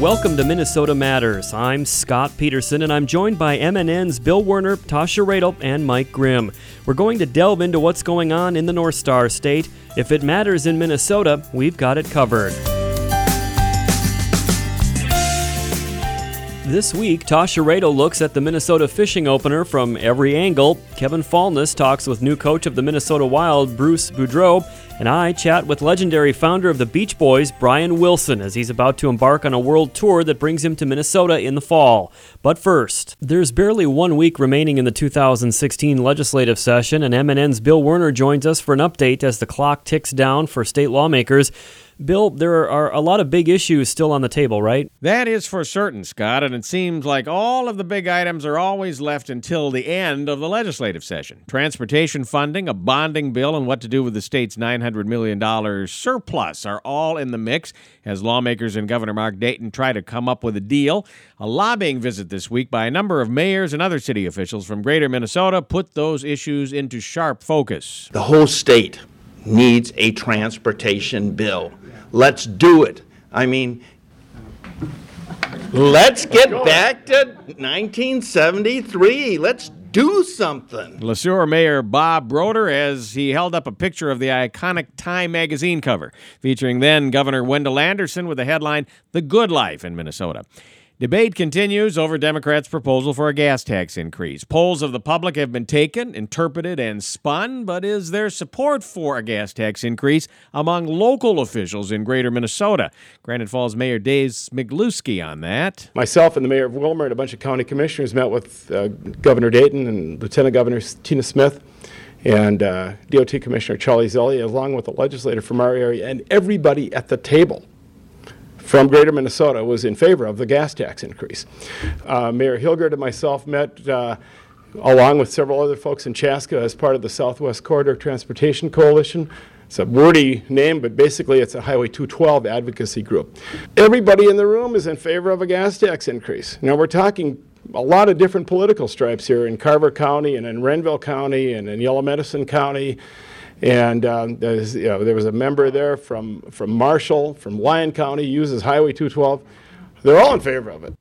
Welcome to Minnesota Matters. I'm Scott Peterson, and I'm joined by MNN's Bill Werner, Tasha Radel, and Mike Grimm. We're going to delve into what's going on in the North Star State. If it matters in Minnesota, we've got it covered. This week, Tasha Radel looks at the Minnesota fishing opener from every angle. Kevin Falness talks with new coach of the Minnesota Wild, Bruce Boudreau, and I chat with legendary founder of the Beach Boys, Brian Wilson, as he's about to embark on a world tour that brings him to Minnesota in the fall. But first, there's barely one week remaining in the 2016 legislative session, and MNN's Bill Werner joins us for an update as the clock ticks down for state lawmakers. Bill, there are a lot of big issues still on the table, right? That is for certain, Scott, and it seems like all of the big items are always left until the end of the legislative session. Transportation funding, a bonding bill, and what to do with the state's $900 million surplus are all in the mix as lawmakers and Governor Mark Dayton try to come up with a deal. A lobbying visit this week by a number of mayors and other city officials from greater Minnesota put those issues into sharp focus. The whole state needs a transportation bill. Let's do it. I mean, let's get back to 1973. Let's do something. Le Sueur Mayor Bob Broder as he held up a picture of the iconic Time magazine cover featuring then Governor Wendell Anderson with the headline The Good Life in Minnesota. Debate continues over Democrats' proposal for a gas tax increase. Polls of the public have been taken, interpreted, and spun, but is there support for a gas tax increase among local officials in greater Minnesota? Granite Falls Mayor Dave Smiglewski on that. Myself and the mayor of Willmar and a bunch of county commissioners met with uh, Governor Dayton and Lieutenant Governor Tina Smith and uh, DOT Commissioner Charlie Zelle, along with the legislator from our area, and everybody at the table from Greater Minnesota was in favor of the gas tax increase. Uh, Mayor Hilgert and myself met uh, along with several other folks in Chaska as part of the Southwest Corridor Transportation Coalition. It's a wordy name, but basically it's a Highway 212 advocacy group. Everybody in the room is in favor of a gas tax increase. Now we're talking a lot of different political stripes here in Carver County and in Renville County and in Yellow Medicine County and um, you know, there was a member there from, from Marshall, from Lyon County, uses Highway 212. They're all in favor of it.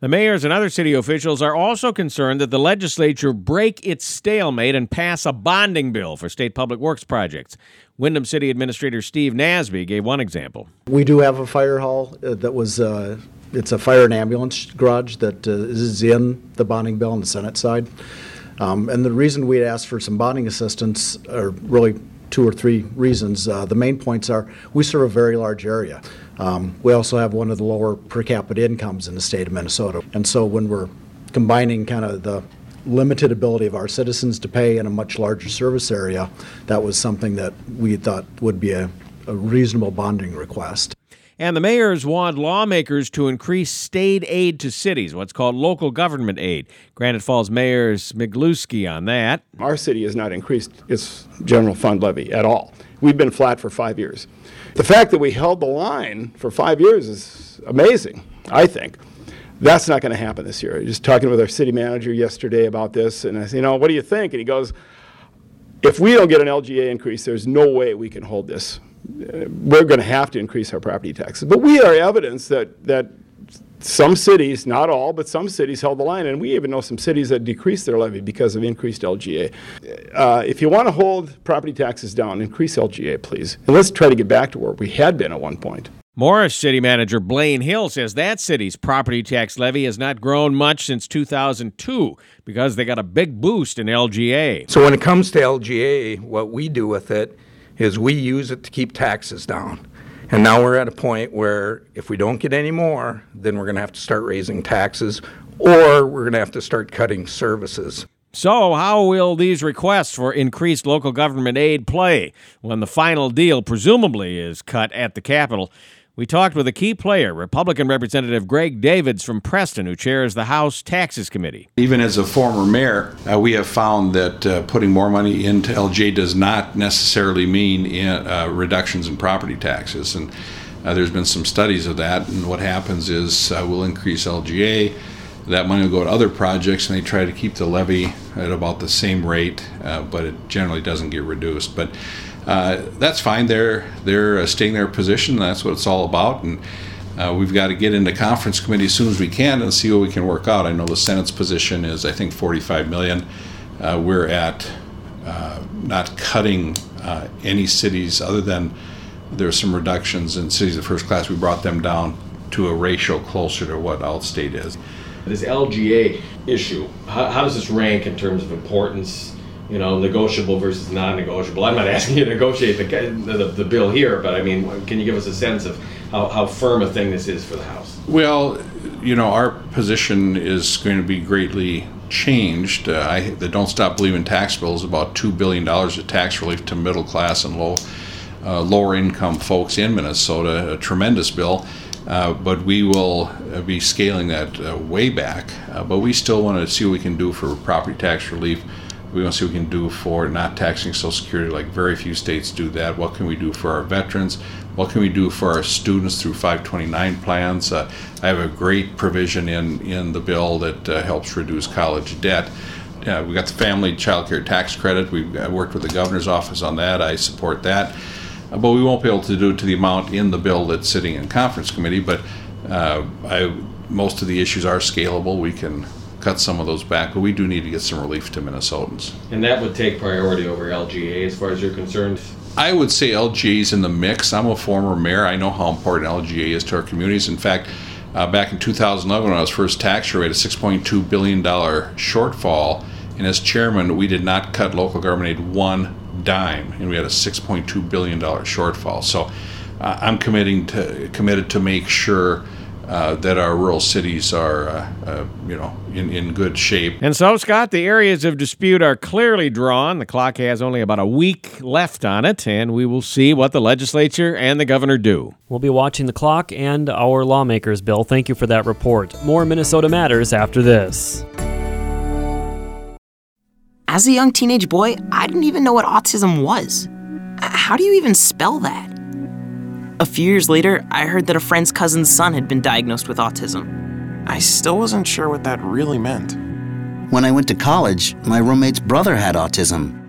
The mayors and other city officials are also concerned that the legislature break its stalemate and pass a bonding bill for state public works projects. Windom City Administrator Steve Nasby gave one example. We do have a fire hall uh, that was, uh, it's a fire and ambulance garage that uh, is in the bonding bill on the Senate side. Um, and the reason we asked for some bonding assistance are really two or three reasons. Uh, the main points are we serve a very large area. Um, we also have one of the lower per capita incomes in the state of Minnesota. And so when we're combining kind of the limited ability of our citizens to pay in a much larger service area, that was something that we thought would be a, a reasonable bonding request. And the mayors want lawmakers to increase state aid to cities, what's called local government aid. Granite Falls Mayor Smiglewski on that. Our city has not increased its general fund levy at all. We've been flat for five years. The fact that we held the line for five years is amazing, I think. That's not going to happen this year. Just talking with our city manager yesterday about this, and I said, you know, what do you think? And he goes, if we don't get an LGA increase, there's no way we can hold this we're going to have to increase our property taxes. But we are evidence that, that some cities, not all, but some cities held the line, and we even know some cities that decreased their levy because of increased LGA. Uh, if you want to hold property taxes down, increase LGA, please. And let's try to get back to where we had been at one point. Morris City Manager Blaine Hill says that city's property tax levy has not grown much since 2002 because they got a big boost in LGA. So when it comes to LGA, what we do with it is we use it to keep taxes down. And now we're at a point where if we don't get any more, then we're going to have to start raising taxes or we're going to have to start cutting services. So, how will these requests for increased local government aid play when the final deal presumably is cut at the Capitol? We talked with a key player, Republican Representative Greg Davids from Preston, who chairs the House Taxes Committee. Even as a former mayor, uh, we have found that uh, putting more money into LGA does not necessarily mean in, uh, reductions in property taxes. And uh, there's been some studies of that. And what happens is uh, we'll increase LGA, that money will go to other projects, and they try to keep the levy at about the same rate, uh, but it generally doesn't get reduced. But uh, that's fine. They're they're uh, staying their position. That's what it's all about. And Uh, we've got to get into conference committee as soon as we can and see what we can work out. I know the Senate's position is, I think, 45 million. Uh, we're at uh, not cutting any cities other than there are some reductions in cities of first class. We brought them down to a ratio closer to what Outstate is. This LGA issue, how, how does this rank in terms of importance? You know, negotiable versus non-negotiable. I'm not asking you to negotiate the, the, the bill here, but I mean, can you give us a sense of how, how firm a thing this is for the House? Well, you know, our position is going to be greatly changed. Uh, I, the Don't Stop Believing tax bill is about $2 billion of tax relief to middle class and low, uh, lower income folks in Minnesota, a tremendous bill. Uh, but we will uh, be scaling that uh, way back. Uh, but we still want to see what we can do for property tax relief. We want to see what we can do for not taxing Social Security, like very few states do that. What can we do for our veterans? What can we do for our students through 529 plans? Uh, I have a great provision in, in the bill that uh, helps reduce college debt. Uh, we got the family child care tax credit. We've worked with the governor's office on that. I support that. Uh, but we won't be able to do it to the amount in the bill that's sitting in conference committee. But uh, I, most of the issues are scalable. We can cut some of those back, but we do need to get some relief to Minnesotans. And that would take priority over LGA as far as you're concerned? I would say LGA is in the mix. I'm a former mayor. I know how important LGA is to our communities. In fact, uh, back in 2011, when I was first tax rate, a $6.2 billion shortfall. And as chairman, we did not cut local government aid one dime, and we had a 6.2 billion dollar shortfall. So, uh, I'm committing to committed to make sure. Uh, that our rural cities are, uh, uh, you know, in, in good shape. And so, Scott, the areas of dispute are clearly drawn. The clock has only about a week left on it, and we will see what the legislature and the governor do. We'll be watching the clock and our lawmakers, Bill. Thank you for that report. More Minnesota Matters after this. As a young teenage boy, I didn't even know what autism was. How do you even spell that? A few years later, I heard that a friend's cousin's son had been diagnosed with autism. I still wasn't sure what that really meant. When I went to college, my roommate's brother had autism.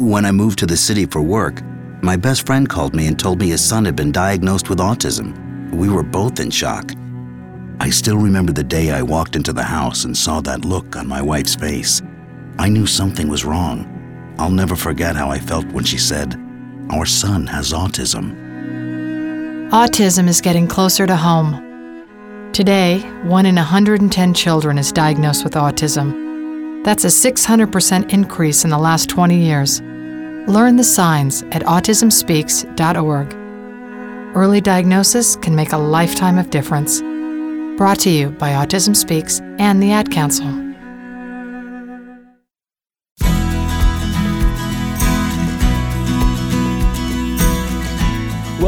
When I moved to the city for work, my best friend called me and told me his son had been diagnosed with autism. We were both in shock. I still remember the day I walked into the house and saw that look on my wife's face. I knew something was wrong. I'll never forget how I felt when she said, Our son has autism. Autism is getting closer to home. Today, one in 110 children is diagnosed with autism. That's a 600% increase in the last 20 years. Learn the signs at autismspeaks.org. Early diagnosis can make a lifetime of difference. Brought to you by Autism Speaks and the Ad Council.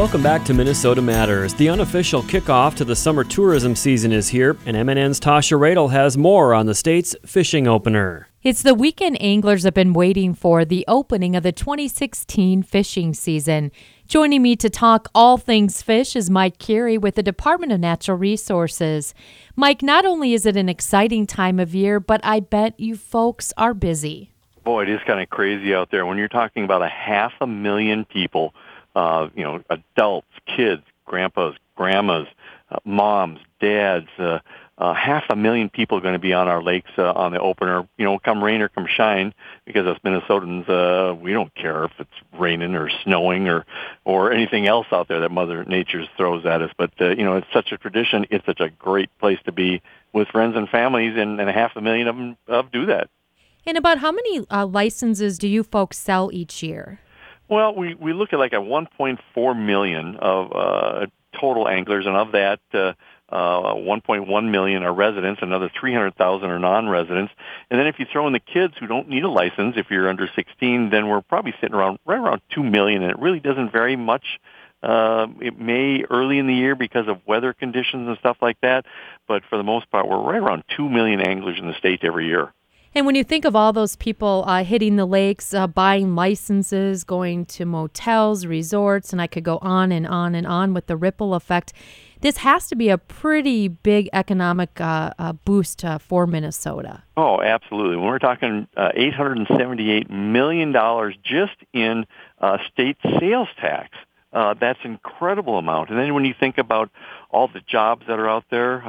Welcome back to Minnesota Matters. The unofficial kickoff to the summer tourism season is here, and MNN's Tasha Radel has more on the state's fishing opener. It's the weekend anglers have been waiting for the opening of the 2016 fishing season. Joining me to talk all things fish is Mike Kurre with the Department of Natural Resources. Mike, not only is it an exciting time of year, but I bet you folks are busy. Boy, it is kind of crazy out there when you're talking about a half a million people uh, you know, adults, kids, grandpas, grandmas, uh, moms, dads, uh, uh, half a million people are going to be on our lakes uh, on the opener. You know, come rain or come shine, because us Minnesotans, uh, we don't care if it's raining or snowing or or anything else out there that Mother Nature throws at us. But uh, you know, it's such a tradition. It's such a great place to be with friends and families, and, and half a million of them uh, do that. And about how many uh, licenses do you folks sell each year? Well, we, we look at like a 1.4 million of uh, total anglers, and of that, uh, uh, 1.1 million are residents, another 300,000 are non-residents. And then if you throw in the kids who don't need a license, if you're under 16, then we're probably sitting around right around 2 million, and it really doesn't vary much. Uh, it may early in the year because of weather conditions and stuff like that, but for the most part, we're right around 2 million anglers in the state every year. And when you think of all those people uh, hitting the lakes, uh, buying licenses, going to motels, resorts, and I could go on and on and on with the ripple effect, this has to be a pretty big economic uh, uh boost uh, for Minnesota. Oh, absolutely. When we're talking uh, $878 million just in state sales tax. that's an incredible amount. And then when you think about all the jobs that are out there,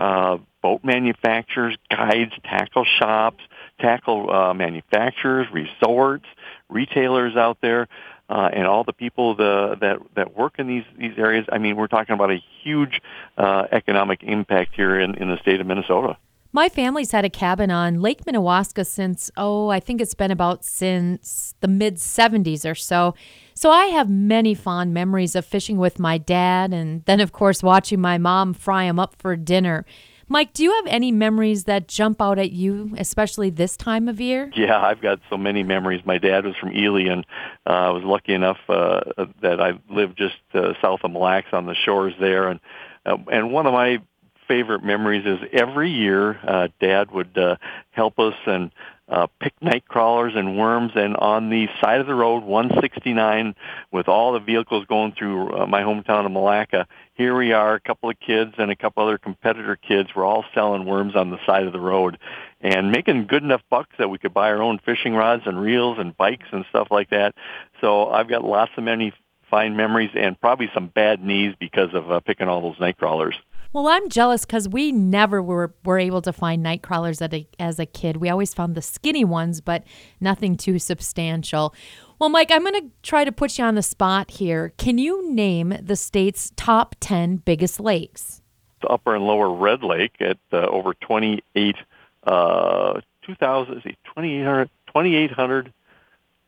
boat manufacturers, guides, tackle shops, tackle uh, manufacturers, resorts, retailers out there, uh, and all the people the, that that work in these these areas. I mean, we're talking about a huge uh, economic impact here in, in the state of Minnesota. My family's had a cabin on Lake Minnewaska since, oh, I think it's been about since the mid 70s or so. So I have many fond memories of fishing with my dad and then, of course, watching my mom fry them up for dinner. Mike, do you have any memories that jump out at you, especially this time of year? Yeah, I've got so many memories. My dad was from Ely, and uh, I was lucky enough uh, that I lived just uh, south of Mille Lacs on the shores there. And uh, and one of my favorite memories is every year uh, Dad would uh, help us and uh, pick night crawlers and worms. And on the side of the road, 169, with all the vehicles going through uh, my hometown of Milaca, here we are, a couple of kids and a couple other competitor kids. We're all selling worms on the side of the road and making good enough bucks that we could buy our own fishing rods and reels and bikes and stuff like that. So I've got lots of many fine memories and probably some bad knees because of uh, picking all those night crawlers. Well, I'm jealous because we never were, were able to find night crawlers a, as a kid. We always found the skinny ones, but nothing too substantial. Well, Mike, I'm going to try to put you on the spot here. Can you name the state's top 10 biggest lakes? The upper and lower Red Lake at uh, over 28, uh, 2,000, 2,800, 2,800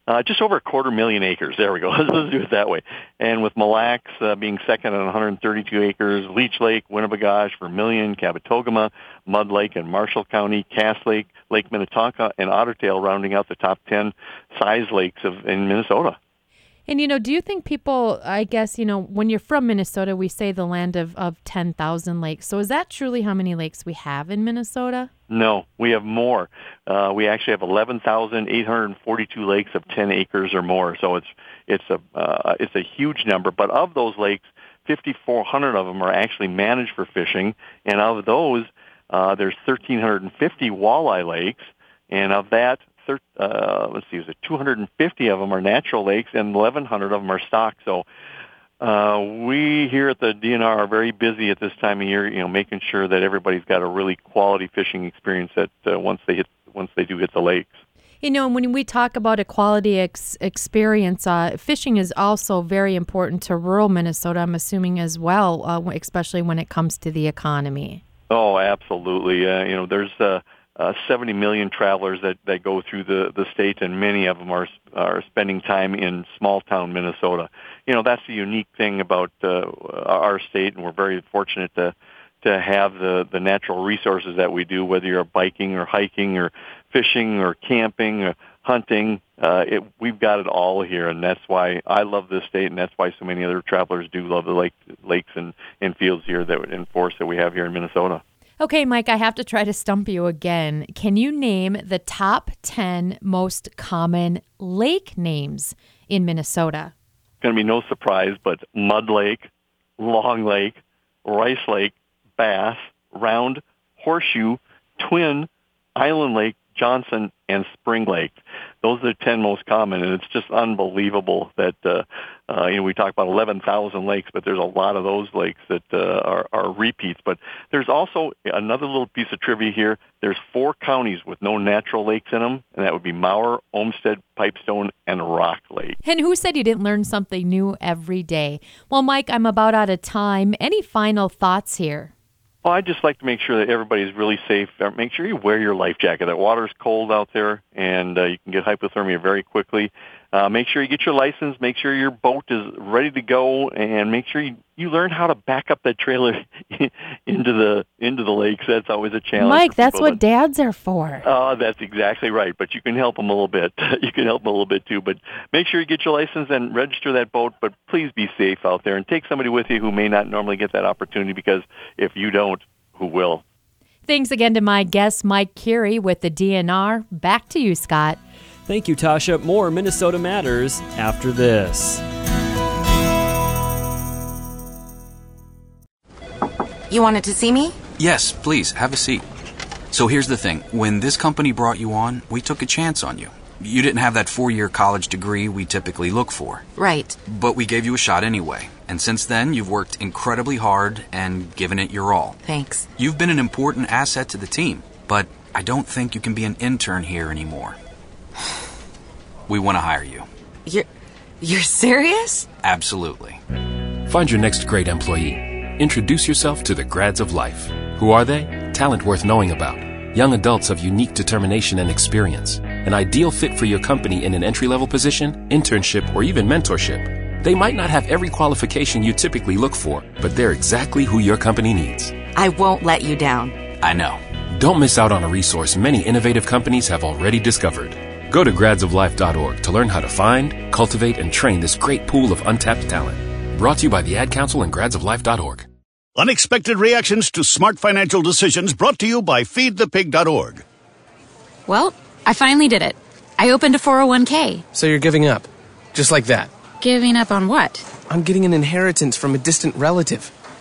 uh, just over a quarter million acres. There we go. Let's, do it that way. And with Mille Lacs uh, being second at 132 acres, Leech Lake, Winnibigoshish, Vermilion, Kabetogama, Mud Lake, and Marshall County, Cass Lake, Lake Minnetonka, and Ottertail rounding out the top 10 size lakes of in Minnesota. And, you know, do you think people, I guess, you know, when you're from Minnesota, we say the land of, of 10,000 lakes. So is that truly how many lakes we have in Minnesota? No, we have more. Uh, we actually have 11,842 lakes of 10 acres or more. So it's, it's a, uh, it's a huge number. But of those lakes, 5,400 of them are actually managed for fishing. And of those, uh, there's 1,350 walleye lakes. And of that, uh, let's see, is it 250 of them are natural lakes and 1,100 of them are stock. So uh, we here at the DNR are very busy at this time of year, you know, making sure that everybody's got a really quality fishing experience that uh, once they hit once they do hit the lakes. You know, when we talk about a quality ex- experience, uh, fishing is also very important to rural Minnesota. I'm assuming as well, uh, especially when it comes to the economy. Oh, absolutely. Uh, you know, there's uh, uh, 70 million travelers that, that go through the, the state, and many of them are are spending time in small town Minnesota. You know, that's the unique thing about uh, our state, and we're very fortunate to to have the the natural resources that we do. Whether you're biking or hiking or fishing or camping or hunting, uh, it, we've got it all here, and that's why I love this state, and that's why so many other travelers do love the lake, lakes and, and fields here that and forests that we have here in Minnesota. Okay, Mike, I have to try to stump you again. Can you name the top 10 most common lake names in Minnesota? Going to be no surprise, but Mud Lake, Long Lake, Rice Lake, Bass, Round, Horseshoe, Twin, Island Lake, Johnson, and Spring Lake. Those are the 10 most common, and it's just unbelievable that, uh, uh, you know, we talk about 11,000 lakes, but there's a lot of those lakes that uh, are, are repeats. But there's also another little piece of trivia here. There's four counties with no natural lakes in them, and that would be Mower, Olmsted, Pipestone, and Rock Lake. And who said you didn't learn something new every day? Well, Mike, I'm about out of time. Any final thoughts here? Well, I'd just like to make sure that everybody's really safe. Uh, make sure you wear your life jacket. That water's cold out there, and uh, you can get hypothermia very quickly. Uh, make sure you get your license. Make sure your boat is ready to go, and make sure you, you learn how to back up that trailer into the into the lakes. That's always a challenge. Mike, that's what dads are for. Oh, uh, that's exactly right. But you can help them a little bit. you can help them a little bit too. But make sure you get your license and register that boat. But please be safe out there and take somebody with you who may not normally get that opportunity because if you don't, who will? Thanks again to my guest, Mike Kurre with the DNR. Back to you, Scott. Thank you, Tasha. More Minnesota Matters after this. You wanted to see me? Yes, please, have a seat. So here's the thing when this company brought you on, we took a chance on you. You didn't have that four year college degree we typically look for. Right. But we gave you a shot anyway. And since then, you've worked incredibly hard and given it your all. Thanks. You've been an important asset to the team, but I don't think you can be an intern here anymore. We want to hire you. You're you're serious? Absolutely. Find your next great employee. Introduce yourself to the grads of life. Who are they? Talent worth knowing about. Young adults of unique determination and experience. An ideal fit for your company in an entry level position, internship, or even mentorship. They might not have every qualification you typically look for, but they're exactly who your company needs. I won't let you down. I know. Don't miss out on a resource many innovative companies have already discovered. Go to gradsoflife.org to learn how to find, cultivate, and train this great pool of untapped talent. Brought to you by the Ad Council and gradsoflife.org. Unexpected reactions to smart financial decisions brought to you by feedthepig.org. Well, I finally did it. I opened a 401k. So you're giving up? Just like that? Giving up on what? On getting an inheritance from a distant relative.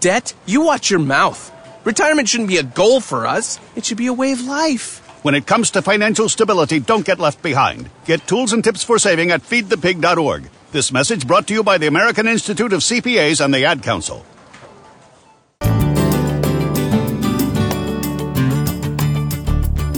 Debt? You watch your mouth. Retirement shouldn't be a goal for us, it should be a way of life. When it comes to financial stability, don't get left behind. Get tools and tips for saving at feedthepig.org. This message brought to you by the American Institute of CPAs and the Ad Council.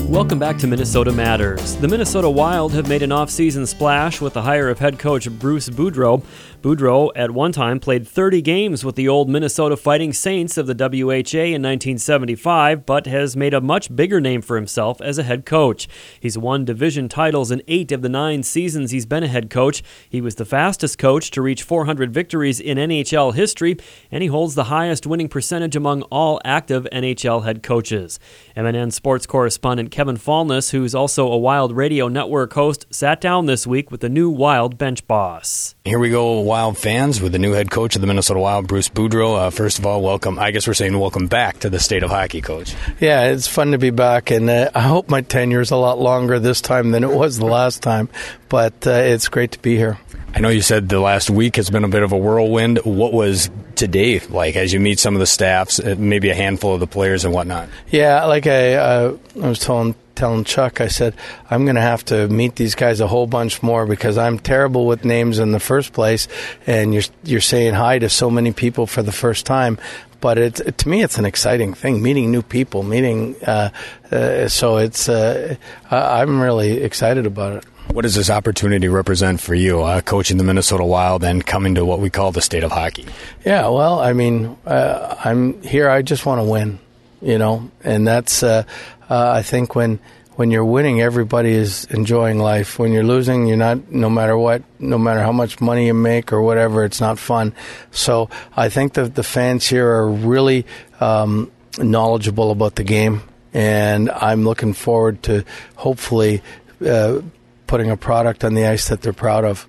Welcome back to Minnesota Matters. The Minnesota Wild have made an off-season splash with the hire of head coach Bruce Boudreau. Boudreau, at one time, played 30 games with the old Minnesota Fighting Saints of the WHA in 1975, but has made a much bigger name for himself as a head coach. He's won division titles in eight of the nine seasons he's been a head coach. He was the fastest coach to reach 400 victories in NHL history, and he holds the highest winning percentage among all active NHL head coaches. MNN sports correspondent Kevin Falness, who's also a Wild Radio Network host, sat down this week with the new Wild bench boss. Here we go, Wild fans, with the new head coach of the Minnesota Wild, Bruce Boudreau. Uh, first of all, welcome. I guess we're saying welcome back to the state of hockey, coach. Yeah, it's fun to be back, and uh, I hope my tenure is a lot longer this time than it was the last time. But uh, it's great to be here. I know you said the last week has been a bit of a whirlwind. What was today like as you meet some of the staffs, uh, maybe a handful of the players and whatnot? Yeah, like I, uh, I was telling telling Chuck, I said I'm going to have to meet these guys a whole bunch more because I'm terrible with names in the first place, and you're you're saying hi to so many people for the first time. But it's it, to me, it's an exciting thing, meeting new people, meeting. Uh, uh, so it's uh, I'm really excited about it. What does this opportunity represent for you, uh, coaching the Minnesota Wild and coming to what we call the state of hockey? Yeah, well, I mean, uh, I'm here. I just want to win, you know, and that's. Uh, uh, I think when when you're winning, everybody is enjoying life. When you're losing, you're not. No matter what, no matter how much money you make or whatever, it's not fun. So I think that the fans here are really um, knowledgeable about the game, and I'm looking forward to hopefully. Uh, putting a product on the ice that they're proud of.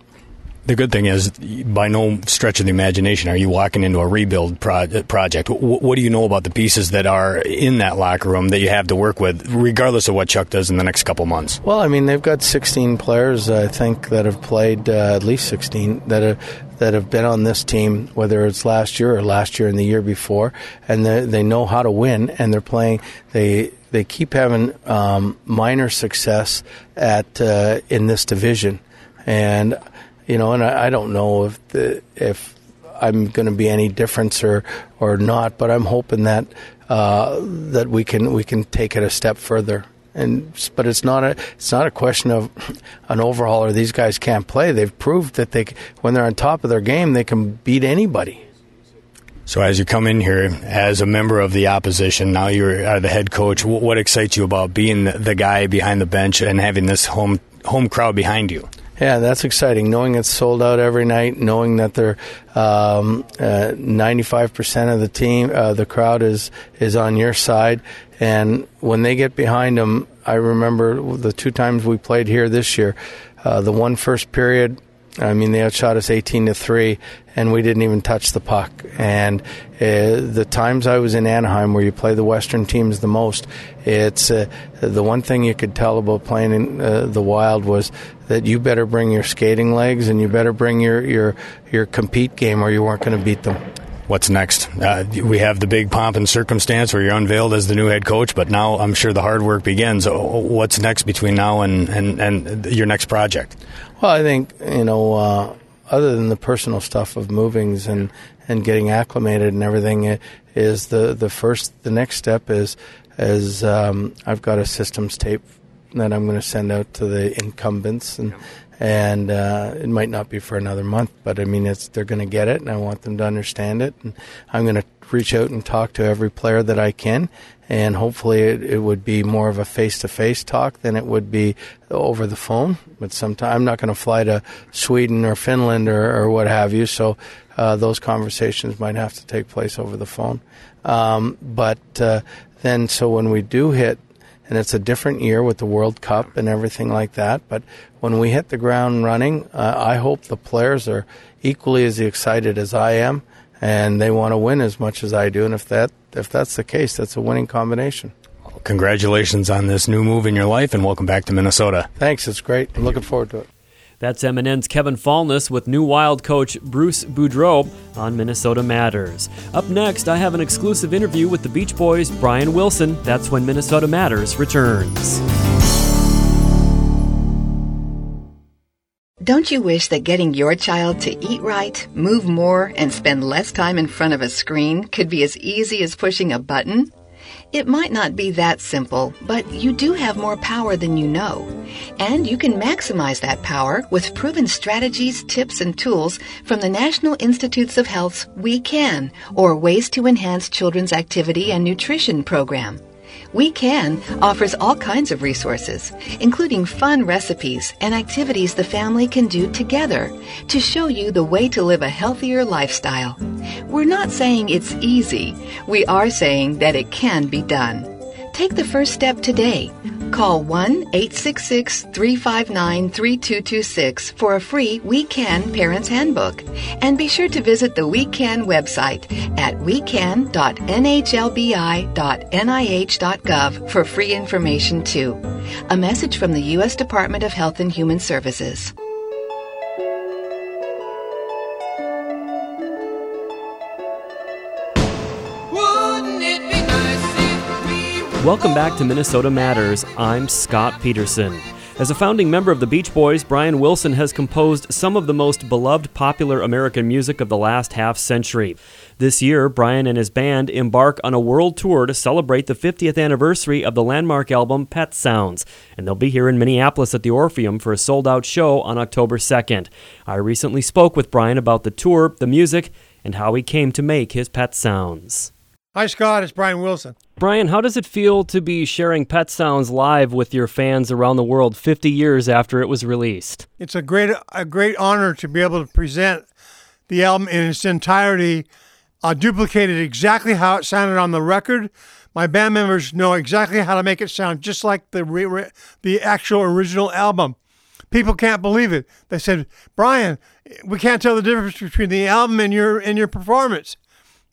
The good thing is, by no stretch of the imagination, are you walking into a rebuild pro- project. W- what do you know about the pieces that are in that locker room that you have to work with, regardless of what Chuck does in the next couple months? Well, I mean, they've got 16 players, I think, that have played uh, at least 16 that are that have been on this team, whether it's last year or last year and the year before, and they know how to win, and they're playing. They they keep having um, minor success at uh, in this division, and you know, and I, I don't know if the, if I'm going to be any difference or or not, but I'm hoping that uh, that we can we can take it a step further. And but it's not a it's not a question of an overhaul or these guys can't play. They've proved that they when they're on top of their game, they can beat anybody. So as you come in here as a member of the opposition, now you're uh, the head coach. What, excites you about being the guy behind the bench and having this home home crowd behind you? Yeah, that's exciting. Knowing it's sold out every night, knowing that they're ninety-five percent of the team, uh, the crowd is is on your side, and when they get behind them, I remember the two times we played here this year. Uh, the one first period, I mean, they outshot us 18 to 3, and we didn't even touch the puck. And uh, the times I was in Anaheim, where you play the Western teams the most, it's uh, the one thing you could tell about playing in uh, the Wild was that you better bring your skating legs and you better bring your, your, your compete game, or you weren't going to beat them what's next? Uh, we have the big pomp and circumstance where you're unveiled as the new head coach, but now I'm sure the hard work begins. What's next between now and, and, and your next project? Well, I think, you know, uh, other than the personal stuff of movings and, and getting acclimated and everything, is the, the first, the next step is, is um, I've got a systems tape that I'm going to send out to the incumbents and and uh, it might not be for another month, but I mean, it's they're going to get it, and I want them to understand it. And I'm going to reach out and talk to every player that I can, and hopefully, it, it would be more of a face-to-face talk than it would be over the phone. But sometimes I'm not going to fly to Sweden or Finland or, or what have you, so uh, those conversations might have to take place over the phone. Um, but uh, then, so when we do hit and it's a different year with the World Cup and everything like that. But when we hit the ground running, uh, I hope the players are equally as excited as I am, and they want to win as much as I do. And if that if that's the case, that's a winning combination. Well, congratulations on this new move in your life, and welcome back to Minnesota. Thanks, it's great. I'm looking forward to it. That's MNN's Kevin Falness with new Wild coach Bruce Boudreau on Minnesota Matters. Up next, I have an exclusive interview with the Beach Boys' Brian Wilson. That's when Minnesota Matters returns. Don't you wish that getting your child to eat right, move more, and spend less time in front of a screen could be as easy as pushing a button? It might not be that simple, but you do have more power than you know. And you can maximize that power with proven strategies, tips, and tools from the National Institutes of Health's We Can, or Ways to Enhance Children's Activity and Nutrition program. We Can offers all kinds of resources, including fun recipes and activities the family can do together to show you the way to live a healthier lifestyle. We're not saying it's easy, we are saying that it can be done. Take the first step today. Call 1 866 359 3226 for a free We Can Parents Handbook. And be sure to visit the We Can website at wecan.nhlbi.nih.gov for free information too. A message from the U.S. Department of Health and Human Services. Welcome back to Minnesota Matters. I'm Scott Peterson. As a founding member of the Beach Boys, Brian Wilson has composed some of the most beloved popular American music of the last half century. This year, Brian and his band embark on a world tour to celebrate the 50th anniversary of the landmark album Pet Sounds, and they'll be here in Minneapolis at the Orpheum for a sold out show on October 2nd. I recently spoke with Brian about the tour, the music, and how he came to make his Pet Sounds. Hi, Scott. It's Brian Wilson. Brian, how does it feel to be sharing Pet Sounds live with your fans around the world 50 years after it was released? It's a great, a great honor to be able to present the album in its entirety, uh, duplicated exactly how it sounded on the record. My band members know exactly how to make it sound just like the re- re- the actual original album. People can't believe it. They said, "Brian, we can't tell the difference between the album and your and your performance."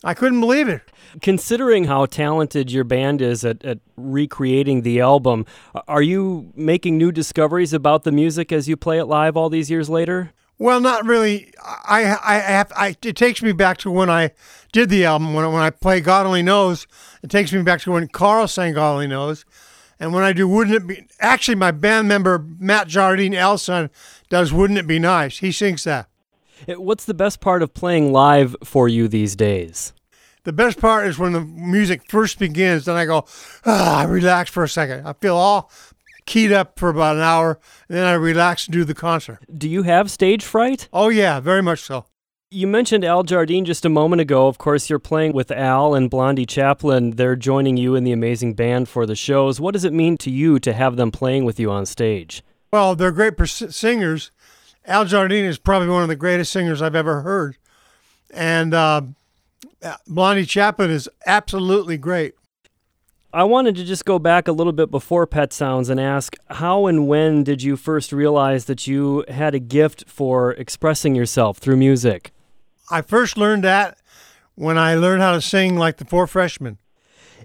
I couldn't believe it. Considering how talented your band is at, at recreating the album, are you making new discoveries about the music as you play it live all these years later? Well, not really. I, I have, I, it takes me back to when I did the album. When, when I play God Only Knows, it takes me back to when Carl sang God Only Knows. And when I do Wouldn't It Be, actually, my band member, Matt Jardine Elson, does Wouldn't It Be Nice. He sings that. What's the best part of playing live for you these days? The best part is when the music first begins, then I go, ah, I relax for a second. I feel all keyed up for about an hour, and then I relax and do the concert. Do you have stage fright? Oh, yeah, very much so. You mentioned Al Jardine just a moment ago. Of course, you're playing with Al and Blondie Chaplin. They're joining you in the amazing band for the shows. What does it mean to you to have them playing with you on stage? Well, they're great pers- singers. Al Jardine is probably one of the greatest singers I've ever heard. And uh, Blondie Chaplin is absolutely great. I wanted to just go back a little bit before Pet Sounds and ask how and when did you first realize that you had a gift for expressing yourself through music? I first learned that when I learned how to sing like the four freshmen.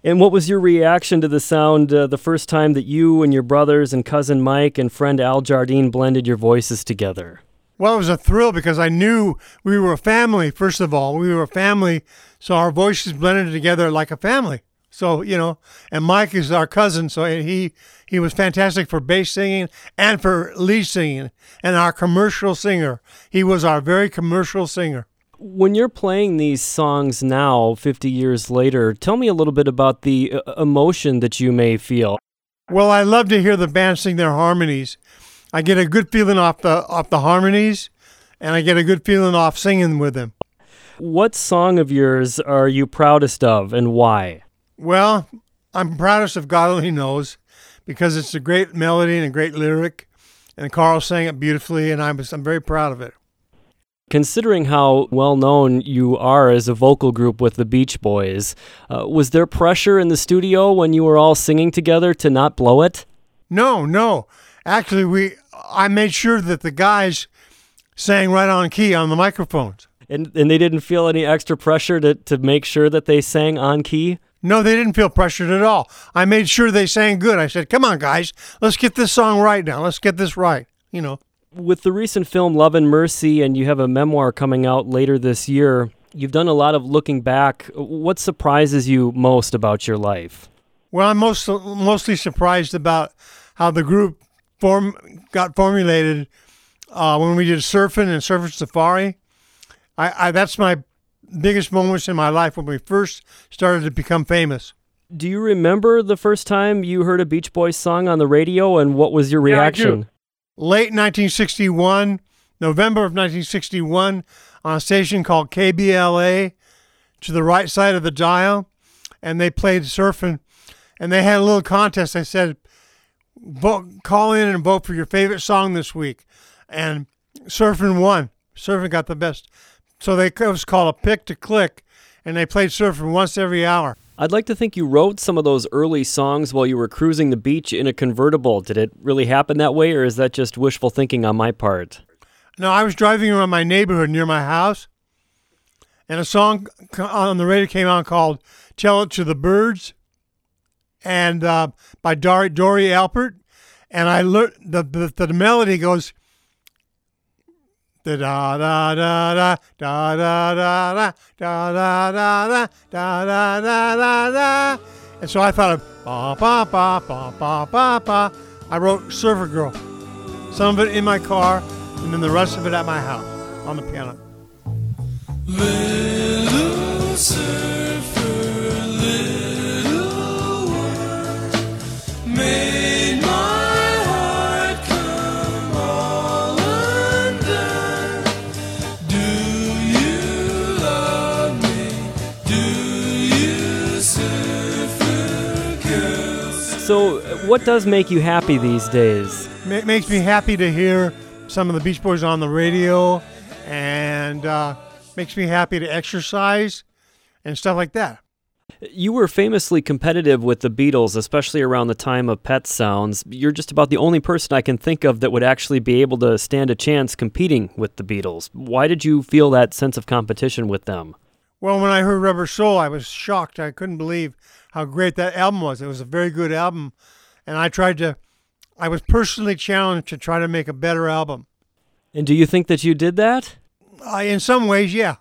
And what was your reaction to the sound uh, the first time that you and your brothers and cousin Mike and friend Al Jardine blended your voices together? Well, it was a thrill because I knew we were a family, first of all. We were a family, so our voices blended together like a family. So, you know, and Mike is our cousin, so he he was fantastic for bass singing and for lead singing and our commercial singer. He was our very commercial singer. When you're playing these songs now, 50 years later, tell me a little bit about the uh, emotion that you may feel. Well, I love to hear the band sing their harmonies. I get a good feeling off the off the harmonies and I get a good feeling off singing with them. What song of yours are you proudest of and why? Well, I'm proudest of God Only Knows because it's a great melody and a great lyric, and Carl sang it beautifully, and I'm, I'm very proud of it. Considering how well known you are as a vocal group with the Beach Boys, uh, was there pressure in the studio when you were all singing together to not blow it? No, no. Actually, we I made sure that the guys sang right on key on the microphones. And, and they didn't feel any extra pressure to, to make sure that they sang on key? No, they didn't feel pressured at all. I made sure they sang good. I said, "Come on, guys, let's get this song right now. Let's get this right." You know. With the recent film Love and Mercy, and you have a memoir coming out later this year, you've done a lot of looking back. What surprises you most about your life? Well, I'm most mostly surprised about how the group form got formulated uh, when we did surfing and surfing safari. I, I that's my biggest moments in my life when we first started to become famous. Do you remember the first time you heard a Beach Boys song on the radio and what was your reaction? Yeah, Late 1961, November of 1961, on a station called KBLA to the right side of the dial, and they played surfing. And they had a little contest. They said, vote, call in and vote for your favorite song this week. And surfing won. Surfing got the best. So they it was called a pick to click, and they played surfing once every hour. I'd like to think you wrote some of those early songs while you were cruising the beach in a convertible. Did it really happen that way, or is that just wishful thinking on my part? No, I was driving around my neighborhood near my house, and a song on the radio came on called "Tell It to the Birds," and uh, by Dory, Dore Alpert. And I learned the, the the melody goes da da da da da da da da da da da da da da da da da and so I thought of ba ba ba ba ba ba ba. I wrote Surfer Girl. Some of it in my car, and then the rest of it at my house on the piano. Little So, what does make you happy these days? It makes me happy to hear some of the Beach Boys on the radio, and uh, makes me happy to exercise and stuff like that. You were famously competitive with the Beatles, especially around the time of Pet Sounds. You're just about the only person I can think of that would actually be able to stand a chance competing with the Beatles. Why did you feel that sense of competition with them? Well, when I heard Rubber Soul, I was shocked. I couldn't believe how great that album was. It was a very good album, and I tried to. I was personally challenged to try to make a better album. And do you think that you did that? Uh, in some ways, yeah.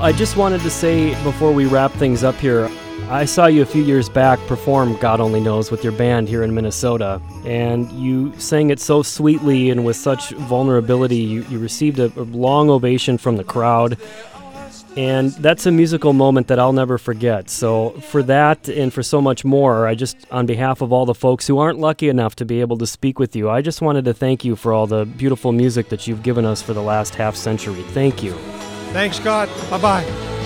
I just wanted to say before we wrap things up here, I saw you a few years back perform God Only Knows with your band here in Minnesota, and you sang it so sweetly and with such vulnerability. You, you received a, a long ovation from the crowd, and that's a musical moment that I'll never forget. So, for that and for so much more, I just, on behalf of all the folks who aren't lucky enough to be able to speak with you, I just wanted to thank you for all the beautiful music that you've given us for the last half century. Thank you. Thanks, Scott. Bye bye.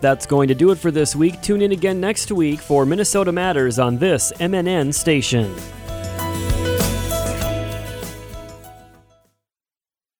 That's going to do it for this week. Tune in again next week for Minnesota Matters on this MNN station.